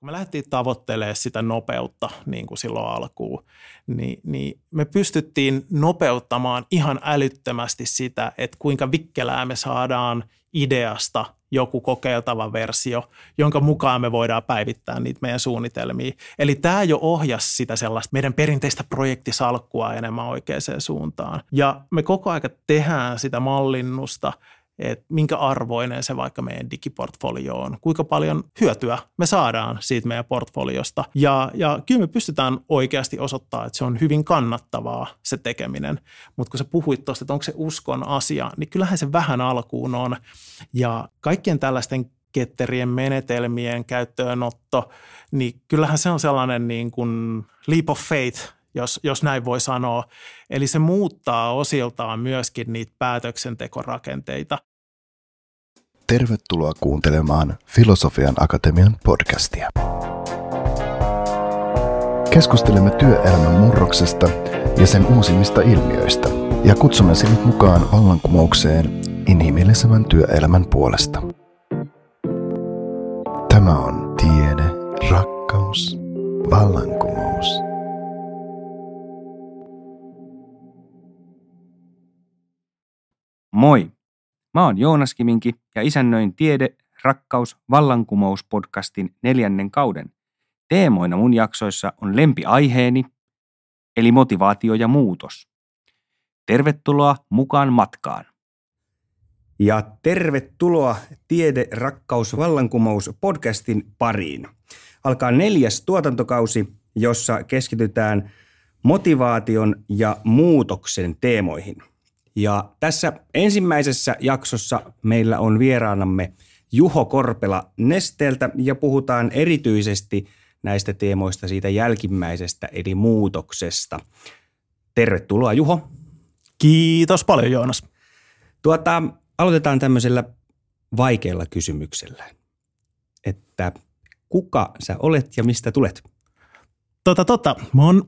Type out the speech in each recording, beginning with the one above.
kun me lähdettiin tavoittelemaan sitä nopeutta niin kuin silloin alkuun, niin, niin me pystyttiin nopeuttamaan ihan älyttömästi sitä, että kuinka vikkelää me saadaan ideasta joku kokeiltava versio, jonka mukaan me voidaan päivittää niitä meidän suunnitelmia. Eli tämä jo ohjasi sitä sellaista meidän perinteistä projektisalkkua enemmän oikeaan suuntaan. Ja me koko aika tehdään sitä mallinnusta – että minkä arvoinen se vaikka meidän digiportfolio on, kuinka paljon hyötyä me saadaan siitä meidän portfoliosta. Ja, ja kyllä me pystytään oikeasti osoittamaan, että se on hyvin kannattavaa se tekeminen. Mutta kun sä puhuit tuosta, että onko se uskon asia, niin kyllähän se vähän alkuun on. Ja kaikkien tällaisten ketterien menetelmien käyttöönotto, niin kyllähän se on sellainen niin kuin leap of faith, jos, jos näin voi sanoa. Eli se muuttaa osiltaan myöskin niitä päätöksentekorakenteita. Tervetuloa kuuntelemaan Filosofian Akatemian podcastia. Keskustelemme työelämän murroksesta ja sen uusimmista ilmiöistä ja kutsumme sinut mukaan vallankumoukseen inhimillisemmän työelämän puolesta. Tämä on tiede, rakkaus, vallankumous. Moi! Mä oon Joonas Kiminki ja isännöin Tiede, rakkaus, vallankumous podcastin neljännen kauden. Teemoina mun jaksoissa on lempiaiheeni, eli motivaatio ja muutos. Tervetuloa mukaan matkaan. Ja tervetuloa Tiede, rakkaus, vallankumous podcastin pariin. Alkaa neljäs tuotantokausi, jossa keskitytään motivaation ja muutoksen teemoihin – ja tässä ensimmäisessä jaksossa meillä on vieraanamme Juho Korpela Nesteeltä ja puhutaan erityisesti näistä teemoista siitä jälkimmäisestä eli muutoksesta. Tervetuloa Juho. Kiitos paljon Joonas. Tuota, aloitetaan tämmöisellä vaikealla kysymyksellä, että kuka sä olet ja mistä tulet? Tota, tota. Mä, on,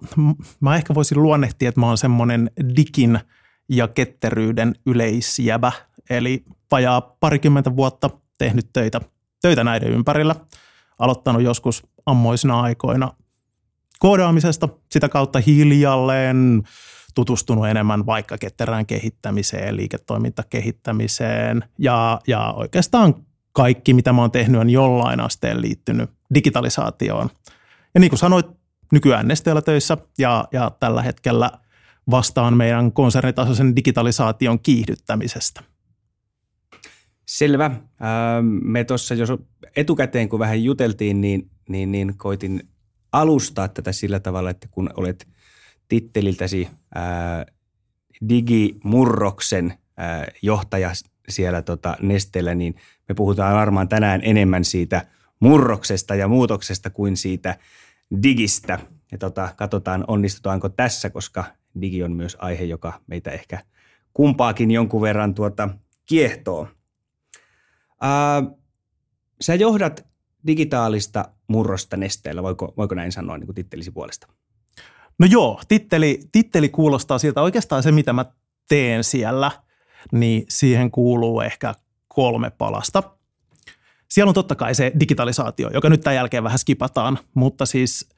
mä ehkä voisin luonnehtia, että mä oon semmoinen digin – ja ketteryyden yleisjävä, eli vajaa parikymmentä vuotta tehnyt töitä, töitä näiden ympärillä, aloittanut joskus ammoisina aikoina koodaamisesta, sitä kautta hiljalleen tutustunut enemmän vaikka ketterään kehittämiseen, liiketoimintakehittämiseen. Ja, ja oikeastaan kaikki, mitä mä oon tehnyt, on jollain asteen liittynyt digitalisaatioon. Ja niin kuin sanoit, nykyään Nesteellä töissä ja, ja tällä hetkellä – vastaan meidän konsernitasoisen digitalisaation kiihdyttämisestä. Selvä. Ähm, me tuossa jos etukäteen, kun vähän juteltiin, niin, niin, niin koitin alustaa tätä sillä tavalla, että kun olet titteliltäsi ää, äh, digimurroksen ää, äh, johtaja siellä tota Nesteellä, niin me puhutaan varmaan tänään enemmän siitä murroksesta ja muutoksesta kuin siitä digistä. Ja tota, katsotaan, onnistutaanko tässä, koska digi on myös aihe, joka meitä ehkä kumpaakin jonkun verran tuota kiehtoo. Ää, sä johdat digitaalista murrosta nesteellä, voiko, voiko näin sanoa niin kuin tittelisi puolesta? No joo, titteli, titteli kuulostaa siltä. Oikeastaan se, mitä mä teen siellä, niin siihen kuuluu ehkä kolme palasta. Siellä on totta kai se digitalisaatio, joka nyt tämän jälkeen vähän skipataan, mutta siis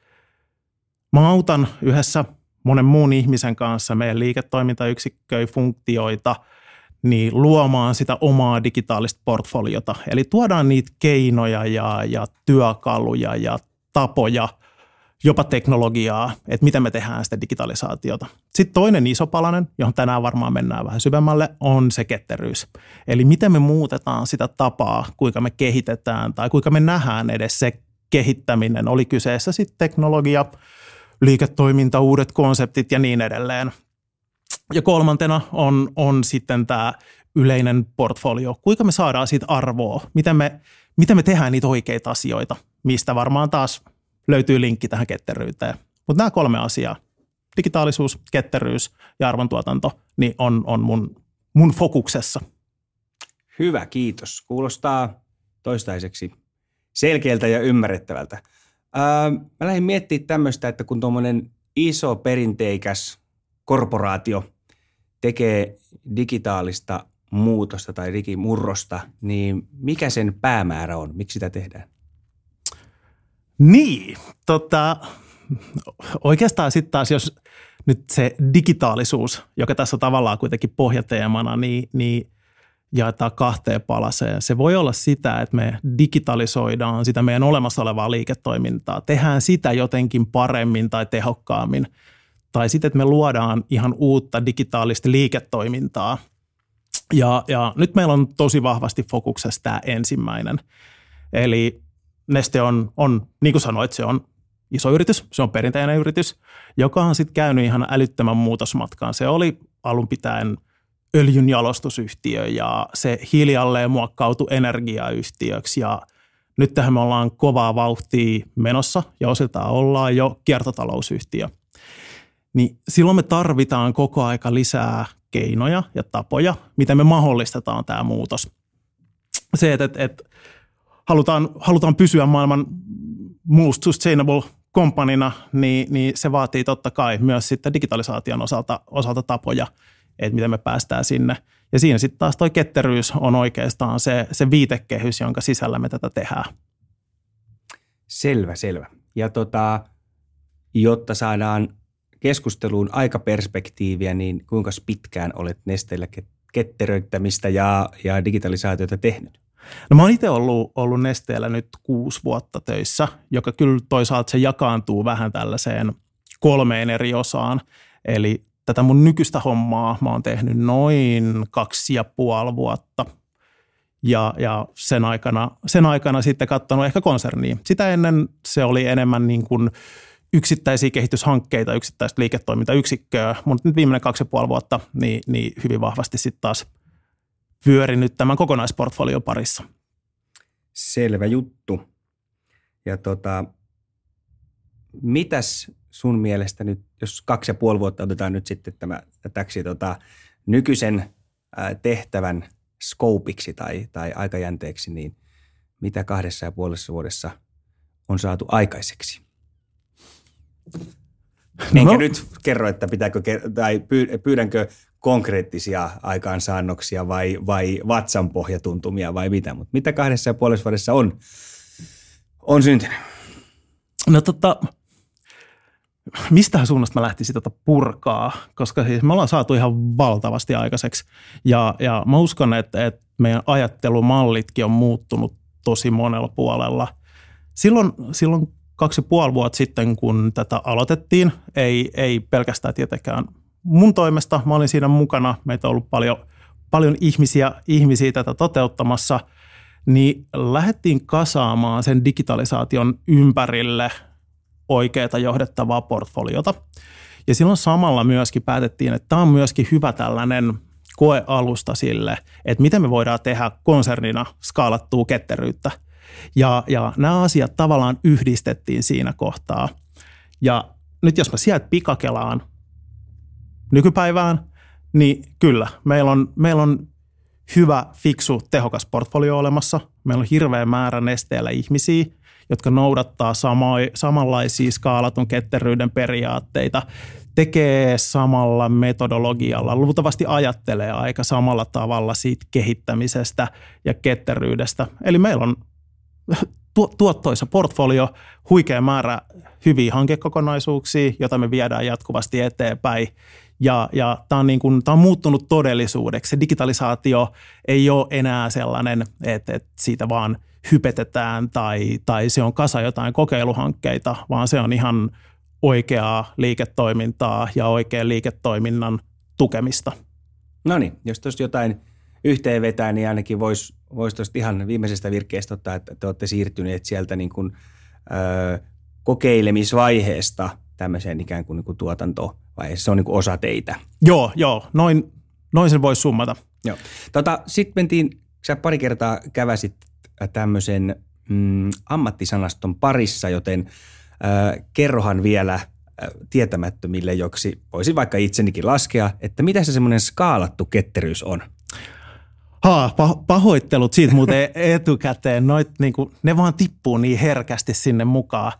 mä autan yhdessä monen muun ihmisen kanssa meidän liiketoimintayksikköjä, funktioita, niin luomaan sitä omaa digitaalista portfoliota. Eli tuodaan niitä keinoja ja, ja työkaluja ja tapoja, jopa teknologiaa, että miten me tehdään sitä digitalisaatiota. Sitten toinen iso palanen, johon tänään varmaan mennään vähän syvemmälle, on se ketteryys. Eli miten me muutetaan sitä tapaa, kuinka me kehitetään tai kuinka me nähdään edes se kehittäminen. Oli kyseessä sitten teknologia, liiketoiminta, uudet konseptit ja niin edelleen. Ja kolmantena on, on sitten tämä yleinen portfolio. Kuinka me saadaan siitä arvoa? Miten me, miten me tehdään niitä oikeita asioita? Mistä varmaan taas löytyy linkki tähän ketteryyteen. Mutta nämä kolme asiaa, digitaalisuus, ketteryys ja arvontuotanto, niin on, on mun, mun fokuksessa. Hyvä, kiitos. Kuulostaa toistaiseksi selkeältä ja ymmärrettävältä. Mä lähdin miettimään tämmöistä, että kun tuommoinen iso perinteikäs korporaatio tekee digitaalista muutosta tai digimurrosta, niin mikä sen päämäärä on? Miksi sitä tehdään? Niin, tota, oikeastaan sitten taas, jos nyt se digitaalisuus, joka tässä tavallaan kuitenkin pohjateemana, niin, niin jaetaan kahteen palaseen. Se voi olla sitä, että me digitalisoidaan sitä meidän olemassa olevaa liiketoimintaa, tehdään sitä jotenkin paremmin tai tehokkaammin, tai sitten, että me luodaan ihan uutta digitaalista liiketoimintaa. Ja, ja nyt meillä on tosi vahvasti fokuksessa tämä ensimmäinen. Eli Neste on, on, niin kuin sanoit, se on iso yritys, se on perinteinen yritys, joka on sitten käynyt ihan älyttömän muutosmatkaan. Se oli alun pitäen öljynjalostusyhtiö ja se hiljalleen muokkautui energiayhtiöksi ja nyt tähän me ollaan kovaa vauhtia menossa ja osiltaan ollaan jo kiertotalousyhtiö. Niin silloin me tarvitaan koko aika lisää keinoja ja tapoja, miten me mahdollistetaan tämä muutos. Se, että, että, että halutaan, halutaan pysyä maailman most sustainable kompanina, niin, niin se vaatii totta kai myös sitten digitalisaation osalta, osalta tapoja, että miten me päästään sinne. Ja siinä sitten taas toi ketteryys on oikeastaan se, se viitekehys, jonka sisällä me tätä tehdään. Selvä, selvä. Ja tota, jotta saadaan keskusteluun aikaperspektiiviä, niin kuinka pitkään olet Nesteellä ketteröittämistä ja, ja digitalisaatiota tehnyt? No mä oon itse ollut, ollut Nesteellä nyt kuusi vuotta töissä, joka kyllä toisaalta se jakaantuu vähän tällaiseen kolmeen eri osaan. Eli tätä mun nykyistä hommaa mä oon tehnyt noin kaksi ja puoli vuotta. Ja, ja sen, aikana, sen aikana sitten katsonut ehkä konsernia. Sitä ennen se oli enemmän niin kuin yksittäisiä kehityshankkeita, yksittäistä liiketoimintayksikköä, mutta nyt viimeinen kaksi ja puoli vuotta niin, niin hyvin vahvasti sitten taas – pyörinyt tämän kokonaisportfolion parissa. Selvä juttu. Ja tota, mitäs sun mielestä nyt, jos kaksi ja puoli vuotta otetaan nyt sitten tämä, täksi tota, nykyisen tehtävän skoopiksi tai, tai aikajänteeksi, niin mitä kahdessa ja puolessa vuodessa on saatu aikaiseksi? No, Enkä no. nyt kerro, että pitääkö, tai pyydänkö konkreettisia aikaansaannoksia vai, vai vatsan pohjatuntumia vai mitä, mutta mitä kahdessa ja puolessa vuodessa on, on syntynyt? No tota, mistä suunnasta mä lähtisin tätä purkaa, koska siis me ollaan saatu ihan valtavasti aikaiseksi. Ja, ja mä uskon, että, että meidän ajattelumallitkin on muuttunut tosi monella puolella. Silloin, silloin kaksi ja puoli vuotta sitten, kun tätä aloitettiin, ei, ei pelkästään tietenkään mun toimesta, mä olin siinä mukana, meitä on ollut paljon, paljon ihmisiä, ihmisiä tätä toteuttamassa, niin lähdettiin kasaamaan sen digitalisaation ympärille oikeaa johdettavaa portfoliota. Ja silloin samalla myöskin päätettiin, että tämä on myöskin hyvä tällainen koealusta sille, että miten me voidaan tehdä konsernina skaalattua ketteryyttä. Ja, ja nämä asiat tavallaan yhdistettiin siinä kohtaa. Ja nyt jos mä sieltä pikakelaan nykypäivään, niin kyllä, meillä on, meillä on hyvä, fiksu, tehokas portfolio olemassa. Meillä on hirveä määrä nesteellä ihmisiä, jotka noudattaa samoi, samanlaisia skaalatun ketteryyden periaatteita, tekee samalla metodologialla, luultavasti ajattelee aika samalla tavalla siitä kehittämisestä ja ketteryydestä. Eli meillä on tuottoisa portfolio, huikea määrä hyviä hankekokonaisuuksia, joita me viedään jatkuvasti eteenpäin – ja, ja tämä on, niin kuin, tämä on muuttunut todellisuudeksi. Se digitalisaatio ei ole enää sellainen, että, että siitä vaan hypetetään tai, tai se on kasa jotain kokeiluhankkeita, vaan se on ihan oikeaa liiketoimintaa ja oikean liiketoiminnan tukemista. No niin, jos tuosta jotain yhteen vetää, niin ainakin voisi vois tuosta ihan viimeisestä virkkeestä ottaa, että te olette siirtyneet sieltä niin kuin, ö, kokeilemisvaiheesta tämmöiseen ikään kuin, niin kuin tuotantoon vai se on niin kuin osa teitä? Joo, joo, noin, noin sen voisi summata. Joo. Tota, Sitten mentiin, sä pari kertaa käväsit tämmöisen mm, ammattisanaston parissa, joten äh, kerrohan vielä äh, tietämättömille, joksi voisi vaikka itsenikin laskea, että mitä se semmoinen skaalattu ketteryys on? Haa, pahoittelut siitä muuten etukäteen. Noit, niin kuin, ne vaan tippuu niin herkästi sinne mukaan.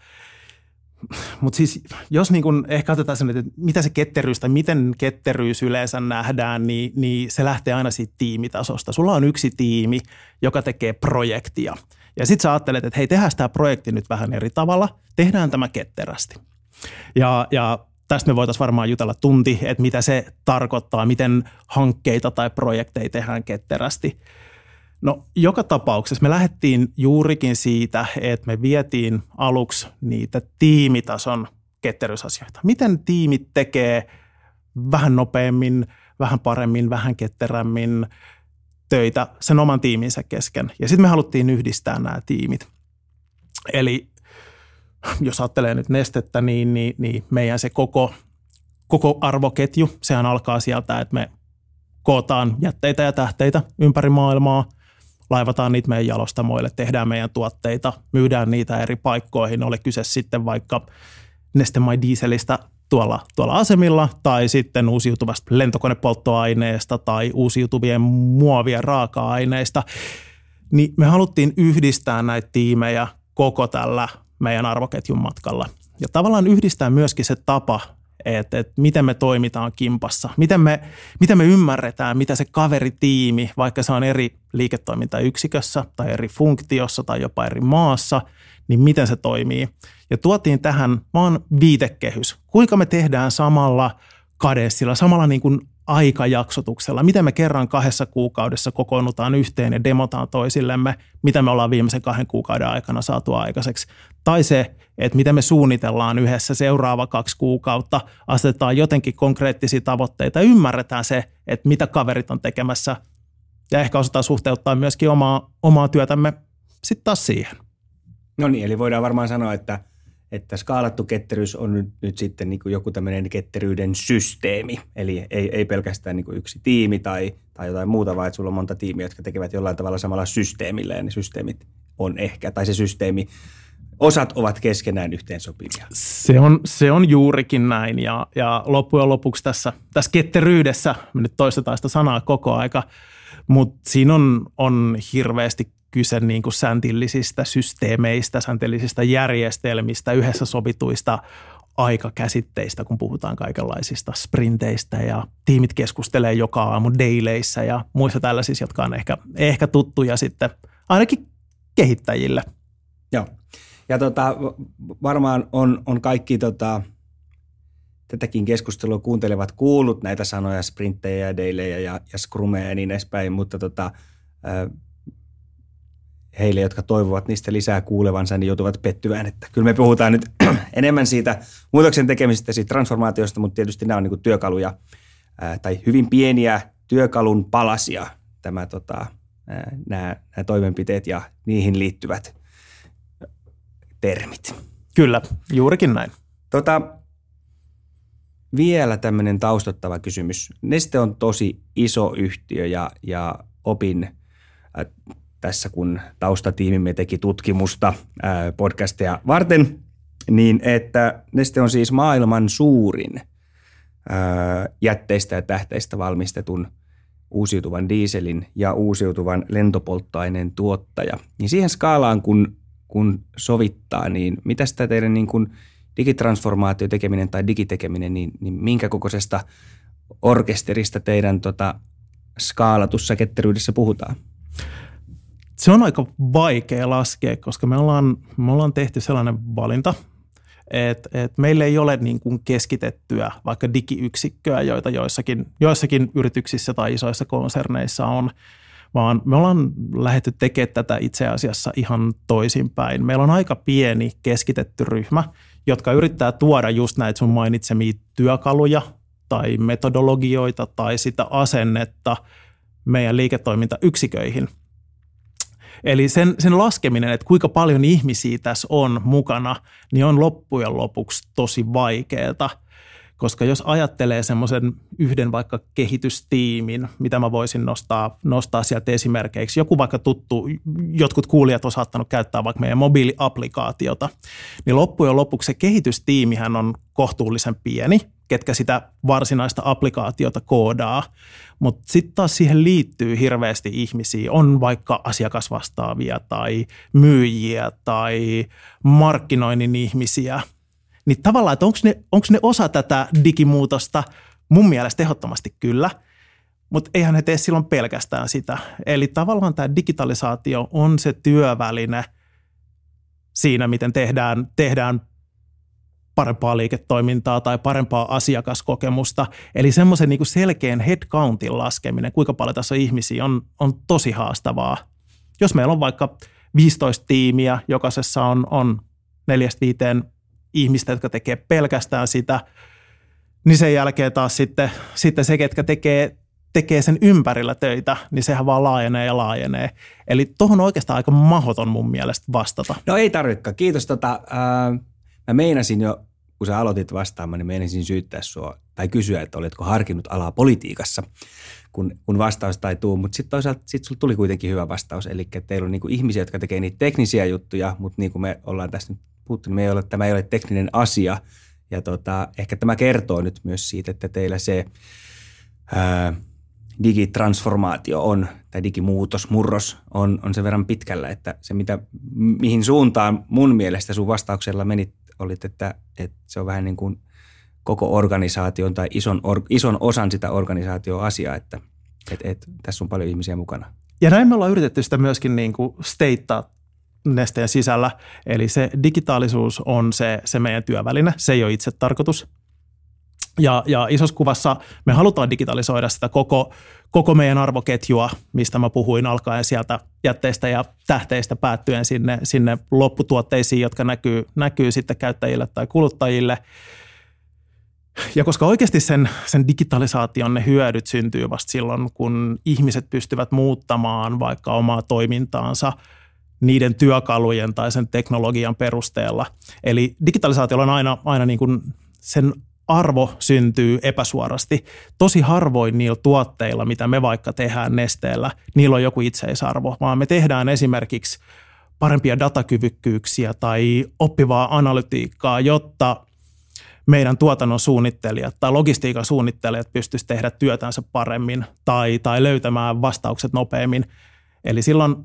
Mutta siis jos niin kun ehkä otetaan sen, että mitä se ketteryys tai miten ketteryys yleensä nähdään, niin, niin se lähtee aina siitä tiimitasosta. Sulla on yksi tiimi, joka tekee projektia. Ja sitten sä ajattelet, että hei, tehdään tämä projekti nyt vähän eri tavalla, tehdään tämä ketterästi. Ja, ja tästä me voitaisiin varmaan jutella tunti, että mitä se tarkoittaa, miten hankkeita tai projekteja tehdään ketterästi. No joka tapauksessa me lähdettiin juurikin siitä, että me vietiin aluksi niitä tiimitason ketteryysasioita. Miten tiimit tekee vähän nopeammin, vähän paremmin, vähän ketterämmin töitä sen oman tiiminsä kesken. Ja sitten me haluttiin yhdistää nämä tiimit. Eli jos ajattelee nyt nestettä, niin, niin, niin meidän se koko, koko arvoketju, sehän alkaa sieltä, että me kootaan jätteitä ja tähteitä ympäri maailmaa, laivataan niitä meidän jalostamoille, tehdään meidän tuotteita, myydään niitä eri paikkoihin, oli kyse sitten vaikka Neste My Dieselistä tuolla, tuolla asemilla tai sitten uusiutuvasta lentokonepolttoaineesta tai uusiutuvien muovien raaka-aineista, niin me haluttiin yhdistää näitä tiimejä koko tällä meidän arvoketjun matkalla. Ja tavallaan yhdistää myöskin se tapa, että, että miten me toimitaan kimpassa, miten me, miten me ymmärretään, mitä se kaveritiimi, vaikka se on eri liiketoimintayksikössä tai eri funktiossa tai jopa eri maassa, niin miten se toimii. Ja tuotiin tähän vaan viitekehys, kuinka me tehdään samalla kadessilla, samalla niin kuin aikajaksotuksella, miten me kerran kahdessa kuukaudessa kokoonnutaan yhteen ja demotaan toisillemme, mitä me ollaan viimeisen kahden kuukauden aikana saatu aikaiseksi. Tai se, että miten me suunnitellaan yhdessä seuraava kaksi kuukautta, asetetaan jotenkin konkreettisia tavoitteita ymmärretään se, että mitä kaverit on tekemässä ja ehkä osataan suhteuttaa myöskin omaa, omaa työtämme sitten taas siihen. No niin, eli voidaan varmaan sanoa, että – että skaalattu ketteryys on nyt, nyt sitten niin kuin joku tämmöinen ketteryyden systeemi. Eli ei, ei pelkästään niin kuin yksi tiimi tai, tai jotain muuta, vaan että sulla on monta tiimiä, jotka tekevät jollain tavalla samalla systeemillä ja ne systeemit on ehkä, tai se systeemi, osat ovat keskenään yhteensopivia. Se on, se on juurikin näin ja, ja loppujen lopuksi tässä, tässä ketteryydessä, me nyt toistetaan sitä sanaa koko aika, mutta siinä on, on hirveästi kyse niin kuin säntillisistä systeemeistä, säntillisistä järjestelmistä, yhdessä sovituista aikakäsitteistä, kun puhutaan kaikenlaisista sprinteistä ja tiimit keskustelee joka aamu daileissä ja muissa tällaisissa, jotka on ehkä, ehkä tuttuja sitten ainakin kehittäjille. Joo. Ja tota, varmaan on, on kaikki tota, tätäkin keskustelua kuuntelevat kuullut näitä sanoja, sprinttejä ja dailejä ja, ja scrumeja ja niin edespäin, mutta tota, heille, jotka toivovat niistä lisää kuulevansa, niin joutuvat pettyään. Että kyllä me puhutaan nyt enemmän siitä muutoksen tekemisestä, siitä transformaatiosta, mutta tietysti nämä on niin työkaluja tai hyvin pieniä työkalun palasia, tämä, tota, nämä, nämä toimenpiteet ja niihin liittyvät termit. Kyllä, juurikin näin. Tota, vielä tämmöinen taustattava kysymys. Neste on tosi iso yhtiö ja, ja opin tässä, kun taustatiimimme teki tutkimusta ää, podcasteja varten, niin että Neste on siis maailman suurin ää, jätteistä ja tähteistä valmistetun uusiutuvan diiselin ja uusiutuvan lentopolttoaineen tuottaja. Niin siihen skaalaan, kun, kun sovittaa, niin mitä sitä teidän niin kuin digitransformaatio tekeminen tai digitekeminen, niin, niin minkä kokoisesta orkesterista teidän tota, skaalatussa ketteryydessä puhutaan? Se on aika vaikea laskea, koska me ollaan, me ollaan tehty sellainen valinta, että et meillä ei ole niin kuin keskitettyä vaikka digiyksikköä, joita joissakin, joissakin yrityksissä tai isoissa konserneissa on, vaan me ollaan lähdetty tekemään tätä itse asiassa ihan toisinpäin. Meillä on aika pieni keskitetty ryhmä, jotka yrittää tuoda just näitä sun mainitsemia työkaluja tai metodologioita tai sitä asennetta meidän liiketoimintayksiköihin – Eli sen, sen laskeminen, että kuinka paljon ihmisiä tässä on mukana, niin on loppujen lopuksi tosi vaikeaa. Koska jos ajattelee semmoisen yhden vaikka kehitystiimin, mitä mä voisin nostaa, nostaa sieltä esimerkiksi, joku vaikka tuttu, jotkut kuulijat on saattanut käyttää vaikka meidän mobiiliaplikaatiota, niin loppujen lopuksi se kehitystiimihän on kohtuullisen pieni, ketkä sitä varsinaista applikaatiota koodaa, mutta sitten taas siihen liittyy hirveästi ihmisiä, on vaikka asiakasvastaavia tai myyjiä tai markkinoinnin ihmisiä. Niin tavallaan, että onko ne, ne osa tätä digimuutosta? Mun mielestä ehdottomasti kyllä. mutta eihän he tee silloin pelkästään sitä. Eli tavallaan tämä digitalisaatio on se työväline siinä, miten tehdään, tehdään parempaa liiketoimintaa tai parempaa asiakaskokemusta. Eli semmoisen niin selkeän headcountin laskeminen, kuinka paljon tässä on ihmisiä, on, on tosi haastavaa. Jos meillä on vaikka 15 tiimiä, jokaisessa on, on neljästä viiteen ihmistä, jotka tekee pelkästään sitä, niin sen jälkeen taas sitten, sitten se, ketkä tekee, tekee sen ympärillä töitä, niin sehän vaan laajenee ja laajenee. Eli tuohon on oikeastaan aika mahdoton mun mielestä vastata. No ei tarvikaan. Kiitos. Tota, äh, mä meinasin jo, kun sä aloitit vastaamaan, niin meinasin syyttää sua tai kysyä, että oletko harkinnut alaa politiikassa, kun, kun vastaus tai tuu. Mutta sitten toisaalta sit sulla tuli kuitenkin hyvä vastaus. Eli teillä on niinku ihmisiä, jotka tekee niitä teknisiä juttuja, mutta niin kuin me ollaan tässä nyt puhuttu, me ei ole, tämä ei ole tekninen asia. Ja tota, ehkä tämä kertoo nyt myös siitä, että teillä se ää, digitransformaatio on, tai digimuutos, murros on, on sen verran pitkällä, että se mitä, mihin suuntaan mun mielestä sun vastauksella menit, olit, että, että se on vähän niin kuin koko organisaation tai ison, or, ison osan sitä organisaatioasiaa, että että että tässä on paljon ihmisiä mukana. Ja näin me ollaan yritetty sitä myöskin niin kuin steittaa nesteen sisällä. Eli se digitaalisuus on se, se meidän työväline, se ei ole itse tarkoitus. Ja, ja isossa kuvassa me halutaan digitalisoida sitä koko, koko meidän arvoketjua, mistä mä puhuin alkaen sieltä jätteistä ja tähteistä päättyen sinne, sinne lopputuotteisiin, jotka näkyy, näkyy sitten käyttäjille tai kuluttajille. Ja koska oikeasti sen, sen digitalisaation ne hyödyt syntyy vasta silloin, kun ihmiset pystyvät muuttamaan vaikka omaa toimintaansa – niiden työkalujen tai sen teknologian perusteella. Eli digitalisaatio on aina, aina niin kuin sen arvo syntyy epäsuorasti. Tosi harvoin niillä tuotteilla, mitä me vaikka tehdään nesteellä, niillä on joku itseisarvo, vaan me tehdään esimerkiksi parempia datakyvykkyyksiä tai oppivaa analytiikkaa, jotta meidän tuotannon suunnittelijat tai logistiikan suunnittelijat pystyisivät tehdä työtänsä paremmin tai, tai löytämään vastaukset nopeammin. Eli silloin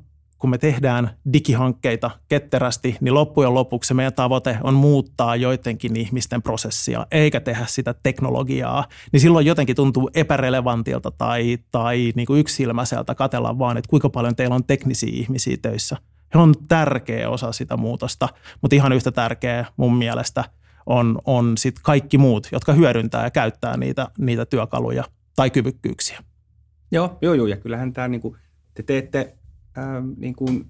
kun me tehdään digihankkeita ketterästi, niin loppujen lopuksi meidän tavoite on muuttaa joidenkin ihmisten prosessia, eikä tehdä sitä teknologiaa, niin silloin jotenkin tuntuu epärelevantilta tai, tai niin kuin yksilmäiseltä katella vaan, että kuinka paljon teillä on teknisiä ihmisiä töissä. He on tärkeä osa sitä muutosta, mutta ihan yhtä tärkeä mun mielestä on, on sit kaikki muut, jotka hyödyntää ja käyttää niitä, niitä työkaluja tai kyvykkyyksiä. Joo, joo, joo. Ja kyllähän tämä, niin kuin, te teette niin kuin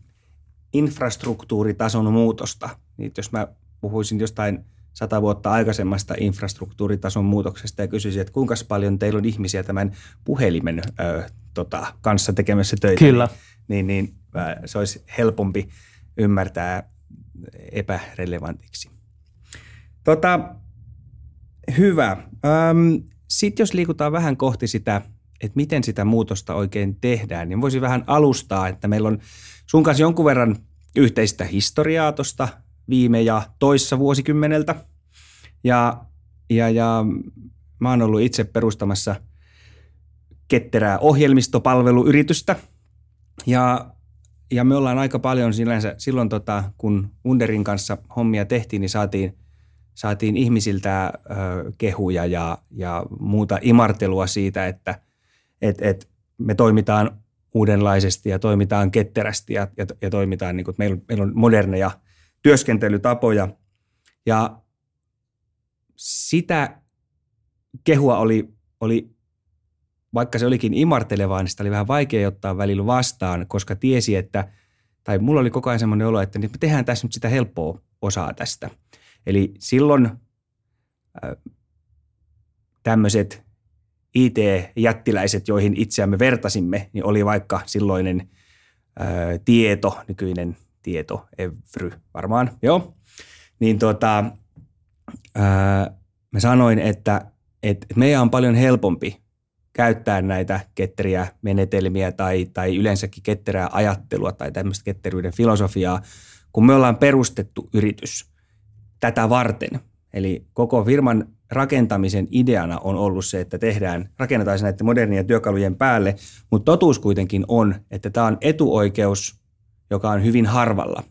infrastruktuuritason muutosta. Niin jos mä puhuisin jostain sata vuotta aikaisemmasta infrastruktuuritason muutoksesta ja kysyisin, että kuinka paljon teillä on ihmisiä tämän puhelimen ö, tota, kanssa tekemässä töitä. Kyllä. Niin, niin äh, se olisi helpompi ymmärtää epärelevantiksi. Tota, hyvä. Ähm, Sitten jos liikutaan vähän kohti sitä että miten sitä muutosta oikein tehdään, niin voisi vähän alustaa, että meillä on sun kanssa jonkun verran yhteistä historiaa tuosta viime ja toissa vuosikymmeneltä. Ja, ja, ja mä oon ollut itse perustamassa ketterää ohjelmistopalveluyritystä. Ja, ja me ollaan aika paljon silloin, silloin tota, kun Underin kanssa hommia tehtiin, niin saatiin, saatiin ihmisiltä ö, kehuja ja, ja muuta imartelua siitä, että – että et me toimitaan uudenlaisesti ja toimitaan ketterästi ja, ja, ja toimitaan, niin kuin, meillä, meillä on moderneja työskentelytapoja. Ja sitä kehua oli, oli vaikka se olikin imartelevaa, niin sitä oli vähän vaikea ottaa välillä vastaan, koska tiesi, että, tai mulla oli koko ajan semmoinen olo, että me tehdään tässä nyt sitä helppoa osaa tästä. Eli silloin äh, tämmöiset IT-jättiläiset, joihin itseämme vertasimme, niin oli vaikka silloinen ää, tieto, nykyinen tieto, Evry varmaan, joo. Niin tota, ää, mä sanoin, että, että meidän on paljon helpompi käyttää näitä ketteriä menetelmiä tai, tai yleensäkin ketterää ajattelua tai tämmöistä ketteryyden filosofiaa, kun me ollaan perustettu yritys tätä varten. Eli koko firman rakentamisen ideana on ollut se, että tehdään, rakennetaan se näiden modernien työkalujen päälle, mutta totuus kuitenkin on, että tämä on etuoikeus, joka on hyvin harvalla.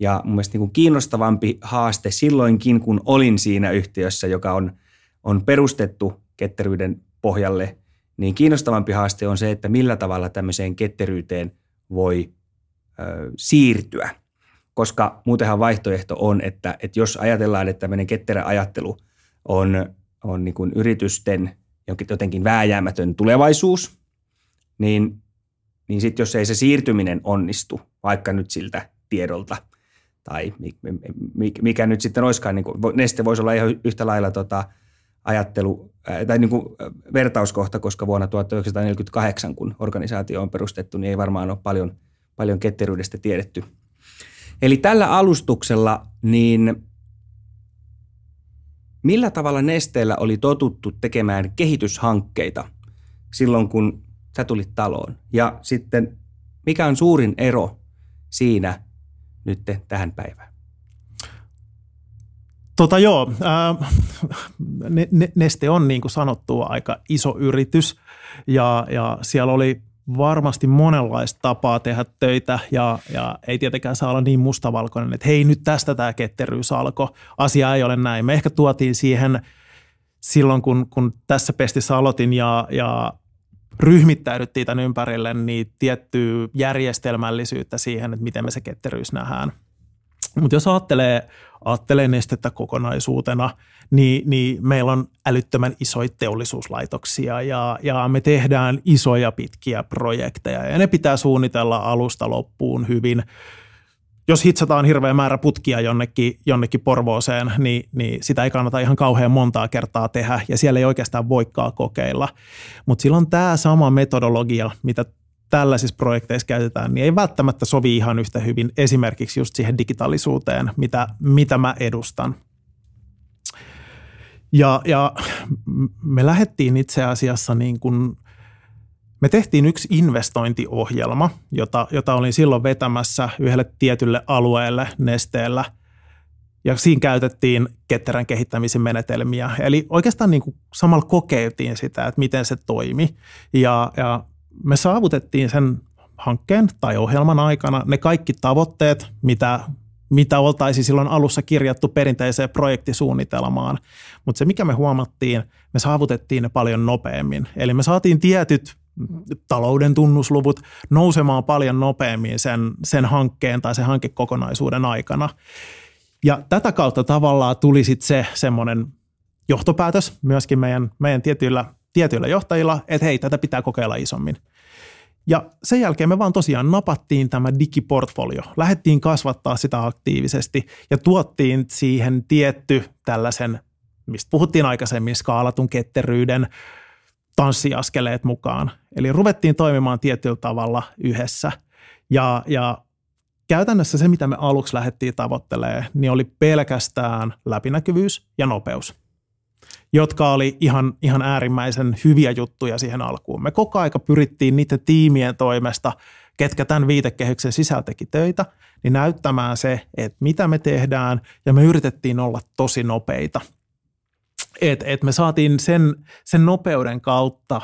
Ja mun mielestä niin kuin kiinnostavampi haaste silloinkin, kun olin siinä yhtiössä, joka on, on perustettu ketteryyden pohjalle, niin kiinnostavampi haaste on se, että millä tavalla tämmöiseen ketteryyteen voi ö, siirtyä. Koska muutenhan vaihtoehto on, että, että jos ajatellaan, että tämmöinen ketterä ajattelu on, on niin kuin yritysten jotenkin vääjäämätön tulevaisuus, niin, niin sitten jos ei se siirtyminen onnistu, vaikka nyt siltä tiedolta – tai mikä nyt sitten olisikaan, niin kuin, Neste voisi olla ihan yhtä lailla tota, ajattelu tai niin kuin vertauskohta, koska vuonna 1948, kun organisaatio on perustettu, niin ei varmaan ole paljon, paljon ketteryydestä tiedetty. Eli tällä alustuksella, niin millä tavalla Nesteellä oli totuttu tekemään kehityshankkeita silloin, kun sä tulit taloon? Ja sitten mikä on suurin ero siinä nyt tähän päivään? Tota joo, ää, Neste on niin kuin sanottu aika iso yritys ja, ja siellä oli varmasti monenlaista tapaa tehdä töitä ja, ja ei tietenkään saa olla niin mustavalkoinen, että hei nyt tästä tämä ketteryys alkoi. Asia ei ole näin. Me ehkä tuotiin siihen silloin, kun, kun tässä pestissä aloitin ja, ja ryhmittäydyttiin tämän ympärille, niin tiettyä järjestelmällisyyttä siihen, että miten me se ketteryys nähdään. Mutta jos ajattelee, ajattelee nestettä kokonaisuutena, niin, niin meillä on älyttömän isoja teollisuuslaitoksia ja, ja me tehdään isoja pitkiä projekteja ja ne pitää suunnitella alusta loppuun hyvin – jos hitsataan hirveä määrä putkia jonnekin, jonnekin Porvooseen, niin, niin sitä ei kannata ihan kauhean montaa kertaa tehdä ja siellä ei oikeastaan voikaan kokeilla. Mutta silloin tämä sama metodologia, mitä tällaisissa projekteissa käytetään, niin ei välttämättä sovi ihan yhtä hyvin esimerkiksi just siihen digitaalisuuteen, mitä, mitä mä edustan. Ja, ja me lähdettiin itse asiassa niin kuin me tehtiin yksi investointiohjelma, jota, jota olin silloin vetämässä yhdelle tietylle alueelle nesteellä. Ja siinä käytettiin ketterän kehittämisen menetelmiä. Eli oikeastaan niin kuin samalla kokeiltiin sitä, että miten se toimi. Ja, ja me saavutettiin sen hankkeen tai ohjelman aikana ne kaikki tavoitteet, mitä, mitä oltaisiin silloin alussa kirjattu perinteiseen projektisuunnitelmaan. Mutta se, mikä me huomattiin, me saavutettiin ne paljon nopeammin. Eli me saatiin tietyt talouden tunnusluvut nousemaan paljon nopeammin sen, sen hankkeen tai sen hankekokonaisuuden aikana. Ja tätä kautta tavallaan tuli sitten se semmoinen johtopäätös myöskin meidän, meidän tietyillä, tietyillä johtajilla, että hei, tätä pitää kokeilla isommin. Ja sen jälkeen me vaan tosiaan napattiin tämä digiportfolio, lähdettiin kasvattaa sitä aktiivisesti ja tuottiin siihen tietty tällaisen, mistä puhuttiin aikaisemmin, skaalatun ketteryyden, tanssiaskeleet mukaan. Eli ruvettiin toimimaan tietyllä tavalla yhdessä. Ja, ja käytännössä se, mitä me aluksi lähdettiin tavoittelemaan, niin oli pelkästään läpinäkyvyys ja nopeus, jotka oli ihan, ihan äärimmäisen hyviä juttuja siihen alkuun. Me koko aika pyrittiin niiden tiimien toimesta, ketkä tämän viitekehyksen sisällä teki töitä, niin näyttämään se, että mitä me tehdään, ja me yritettiin olla tosi nopeita – et, et me saatiin sen, sen nopeuden kautta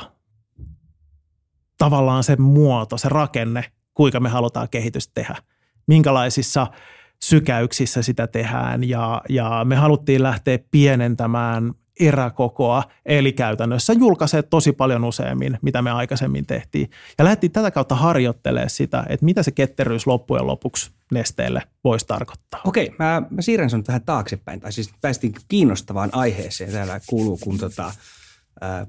tavallaan se muoto, se rakenne, kuinka me halutaan kehitystä tehdä. Minkälaisissa sykäyksissä sitä tehdään ja, ja me haluttiin lähteä pienentämään eräkokoa, eli käytännössä julkaisee tosi paljon useammin, mitä me aikaisemmin tehtiin. Ja lähdettiin tätä kautta harjoittelemaan sitä, että mitä se ketteryys loppujen lopuksi nesteelle voisi tarkoittaa. Okei, mä, mä siirrän sun tähän taaksepäin, tai siis päästiin kiinnostavaan aiheeseen. Täällä kuuluu, kun tota,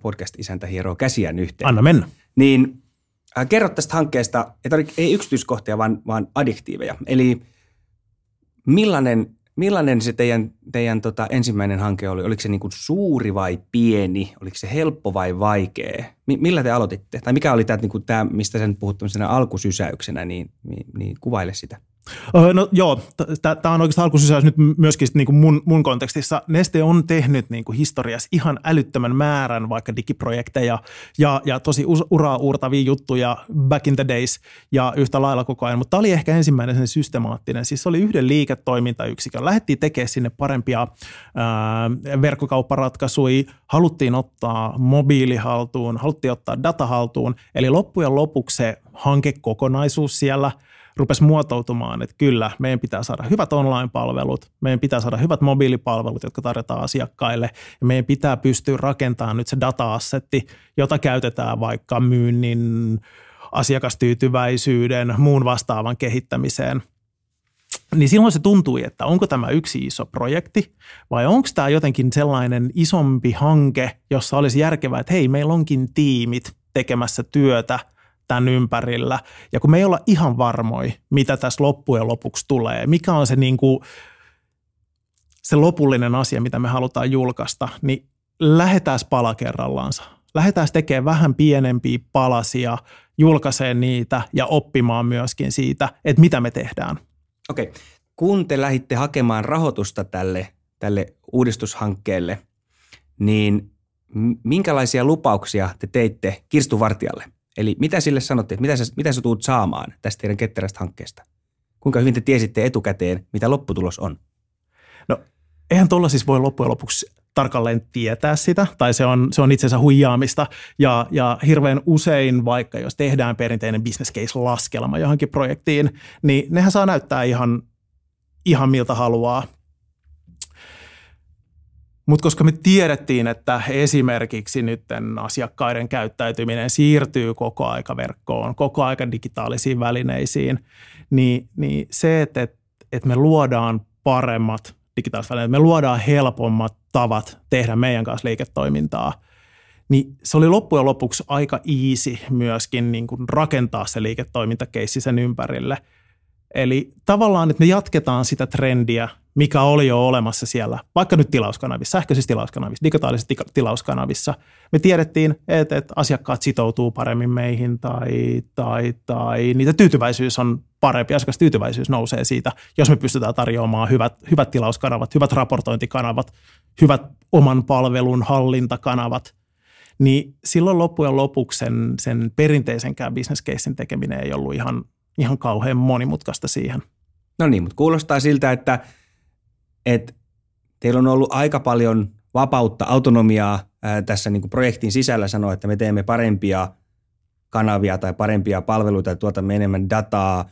podcast-isäntä hieroo käsiään yhteen. Anna mennä. Niin äh, kerro tästä hankkeesta, ei, ei yksityiskohtia, vaan, vaan addiktiiveja. Eli millainen Millainen se teidän, teidän tota ensimmäinen hanke oli? Oliko se niin kuin suuri vai pieni? Oliko se helppo vai vaikea? millä te aloititte? Tai mikä oli tämä, niin mistä sen puhut alkusysäyksenä, niin, niin, niin kuvaile sitä. No joo, tämä on oikeastaan alkusysäys nyt myöskin niin kuin mun, mun kontekstissa. Neste on tehnyt niin kuin historiassa ihan älyttömän määrän vaikka digiprojekteja ja, ja tosi uraa uurtavia juttuja back in the days ja yhtä lailla koko ajan, mutta tämä oli ehkä ensimmäinen sen systemaattinen. Siis se oli yhden liiketoimintayksikön. Lähdettiin tekemään sinne parempia ää, verkkokaupparatkaisuja, haluttiin ottaa mobiili haltuun, haluttiin ottaa data haltuun, eli loppujen lopuksi se hankekokonaisuus siellä – rupesi muotoutumaan, että kyllä, meidän pitää saada hyvät online-palvelut, meidän pitää saada hyvät mobiilipalvelut, jotka tarjotaan asiakkaille, ja meidän pitää pystyä rakentamaan nyt se data-assetti, jota käytetään vaikka myynnin, asiakastyytyväisyyden, muun vastaavan kehittämiseen – niin silloin se tuntui, että onko tämä yksi iso projekti vai onko tämä jotenkin sellainen isompi hanke, jossa olisi järkevää, että hei, meillä onkin tiimit tekemässä työtä tämän ympärillä. Ja kun me ei olla ihan varmoi, mitä tässä loppujen lopuksi tulee, mikä on se, niin kuin, se lopullinen asia, mitä me halutaan julkaista, niin lähdetään pala kerrallaansa. Lähdetään tekemään vähän pienempiä palasia, julkaisee niitä ja oppimaan myöskin siitä, että mitä me tehdään – Okei. Kun te lähditte hakemaan rahoitusta tälle, tälle uudistushankkeelle, niin minkälaisia lupauksia te teitte Kirstu Vartijalle? Eli mitä sille sanotte, mitä sä, mitä sä tuut saamaan tästä teidän ketterästä hankkeesta? Kuinka hyvin te tiesitte etukäteen, mitä lopputulos on? No, eihän tuolla siis voi loppujen lopuksi tarkalleen tietää sitä, tai se on, se on itse asiassa huijaamista. Ja, ja hirveän usein, vaikka jos tehdään perinteinen business case-laskelma johonkin projektiin, niin nehän saa näyttää ihan, ihan miltä haluaa. Mutta koska me tiedettiin, että esimerkiksi nyt asiakkaiden käyttäytyminen siirtyy koko aika verkkoon, koko aika digitaalisiin välineisiin, niin, niin se, että, että, että me luodaan paremmat digitaaliset välineet, me luodaan helpommat tavat tehdä meidän kanssa liiketoimintaa, niin se oli loppujen lopuksi aika easy myöskin niin kuin rakentaa se liiketoimintakeissi sen ympärille. Eli tavallaan, että me jatketaan sitä trendiä, mikä oli jo olemassa siellä, vaikka nyt tilauskanavissa, sähköisissä tilauskanavissa, digitaalisissa tilauskanavissa. Me tiedettiin, että, että asiakkaat sitoutuu paremmin meihin tai, tai, tai niitä tyytyväisyys on parempi, tyytyväisyys nousee siitä, jos me pystytään tarjoamaan hyvät, hyvät tilauskanavat, hyvät raportointikanavat, hyvät oman palvelun hallintakanavat, niin silloin loppujen lopuksi sen, sen perinteisenkään business casein tekeminen ei ollut ihan, ihan kauhean monimutkaista siihen. No niin, mutta kuulostaa siltä, että, että teillä on ollut aika paljon vapautta, autonomiaa ää, tässä niin kuin projektin sisällä sanoa, että me teemme parempia kanavia tai parempia palveluita ja tuotamme enemmän dataa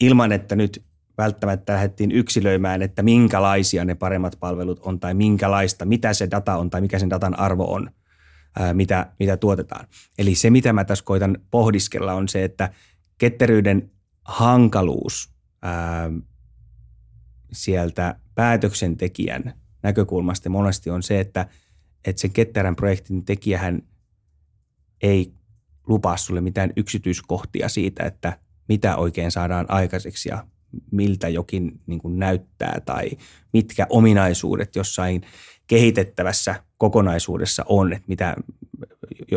ilman, että nyt välttämättä lähdettiin yksilöimään, että minkälaisia ne paremmat palvelut on tai minkälaista, mitä se data on tai mikä sen datan arvo on, ää, mitä, mitä tuotetaan. Eli se, mitä mä tässä koitan pohdiskella, on se, että ketteryyden hankaluus ää, sieltä päätöksentekijän näkökulmasta monesti on se, että, että sen ketterän projektin tekijähän ei lupaa sulle mitään yksityiskohtia siitä, että mitä oikein saadaan aikaiseksi ja miltä jokin niin kuin näyttää tai mitkä ominaisuudet jossain kehitettävässä kokonaisuudessa on. Että mitä,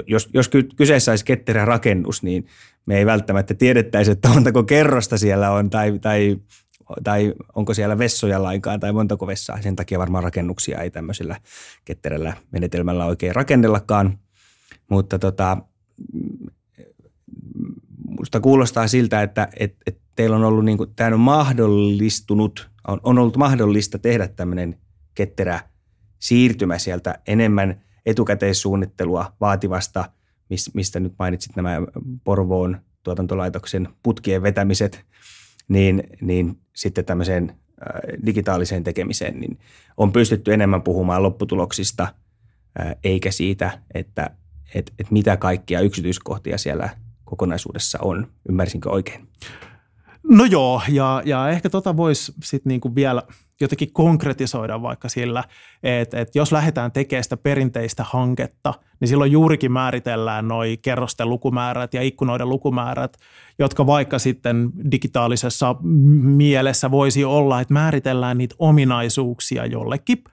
jos, jos kyseessä olisi ketterä rakennus, niin me ei välttämättä tiedettäisi, että montako kerrosta siellä on tai, tai, tai onko siellä vessoja lainkaan tai montako vessaa. Sen takia varmaan rakennuksia ei tämmöisellä ketterällä menetelmällä oikein rakennellakaan. Mutta tota, musta kuulostaa siltä, että et, et teillä on ollut, niin kuin, tämä on mahdollistunut, on, on ollut mahdollista tehdä tämmöinen ketterä siirtymä sieltä enemmän etukäteissuunnittelua vaativasta, mistä nyt mainitsit nämä Porvoon tuotantolaitoksen putkien vetämiset, niin, niin sitten tämmöiseen äh, digitaaliseen tekemiseen, niin on pystytty enemmän puhumaan lopputuloksista, äh, eikä siitä, että et, et mitä kaikkia yksityiskohtia siellä kokonaisuudessa on. Ymmärsinkö oikein? No joo, ja, ja ehkä tota voisi sitten niinku vielä jotenkin konkretisoida vaikka sillä, että, että jos lähdetään tekemään sitä perinteistä hanketta, niin silloin juurikin määritellään noi kerrosten lukumäärät ja ikkunoiden lukumäärät, jotka vaikka sitten digitaalisessa mielessä voisi olla, että määritellään niitä ominaisuuksia jollekin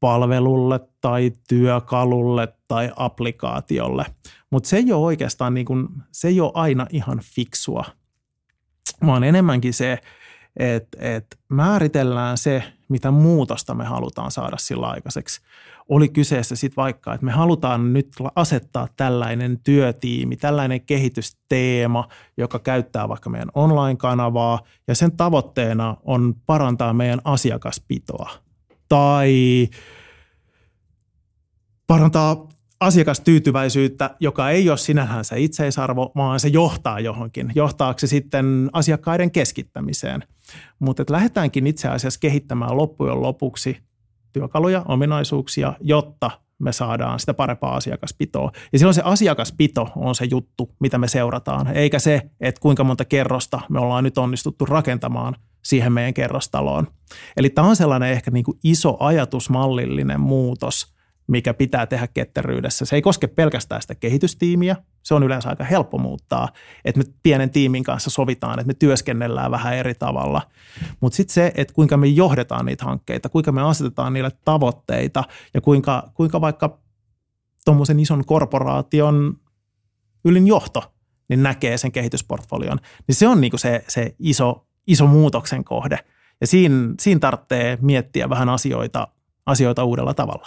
palvelulle tai työkalulle tai applikaatiolle. Mutta se ei ole oikeastaan niin kuin, se ei ole aina ihan fiksua, vaan enemmänkin se, että, että määritellään se, mitä muutosta me halutaan saada sillä aikaiseksi. Oli kyseessä sitten vaikka, että me halutaan nyt asettaa tällainen työtiimi, tällainen kehitysteema, joka käyttää vaikka meidän online-kanavaa ja sen tavoitteena on parantaa meidän asiakaspitoa tai parantaa asiakastyytyväisyyttä, joka ei ole sinällään se itseisarvo, vaan se johtaa johonkin. Johtaako se sitten asiakkaiden keskittämiseen. Mutta lähdetäänkin itse asiassa kehittämään loppujen lopuksi työkaluja, ominaisuuksia, jotta me saadaan sitä parempaa asiakaspitoa. Ja silloin se asiakaspito on se juttu, mitä me seurataan, eikä se, että kuinka monta kerrosta me ollaan nyt onnistuttu rakentamaan siihen meidän kerrostaloon. Eli tämä on sellainen ehkä niin kuin iso ajatusmallillinen muutos – mikä pitää tehdä ketteryydessä. Se ei koske pelkästään sitä kehitystiimiä, se on yleensä aika helppo muuttaa, että me pienen tiimin kanssa sovitaan, että me työskennellään vähän eri tavalla. Mutta sitten se, että kuinka me johdetaan niitä hankkeita, kuinka me asetetaan niille tavoitteita ja kuinka, kuinka vaikka tuommoisen ison korporaation ylin johto niin näkee sen kehitysportfolion, niin se on niinku se, se iso, iso muutoksen kohde. Ja siinä, siinä tarvitsee miettiä vähän asioita, asioita uudella tavalla.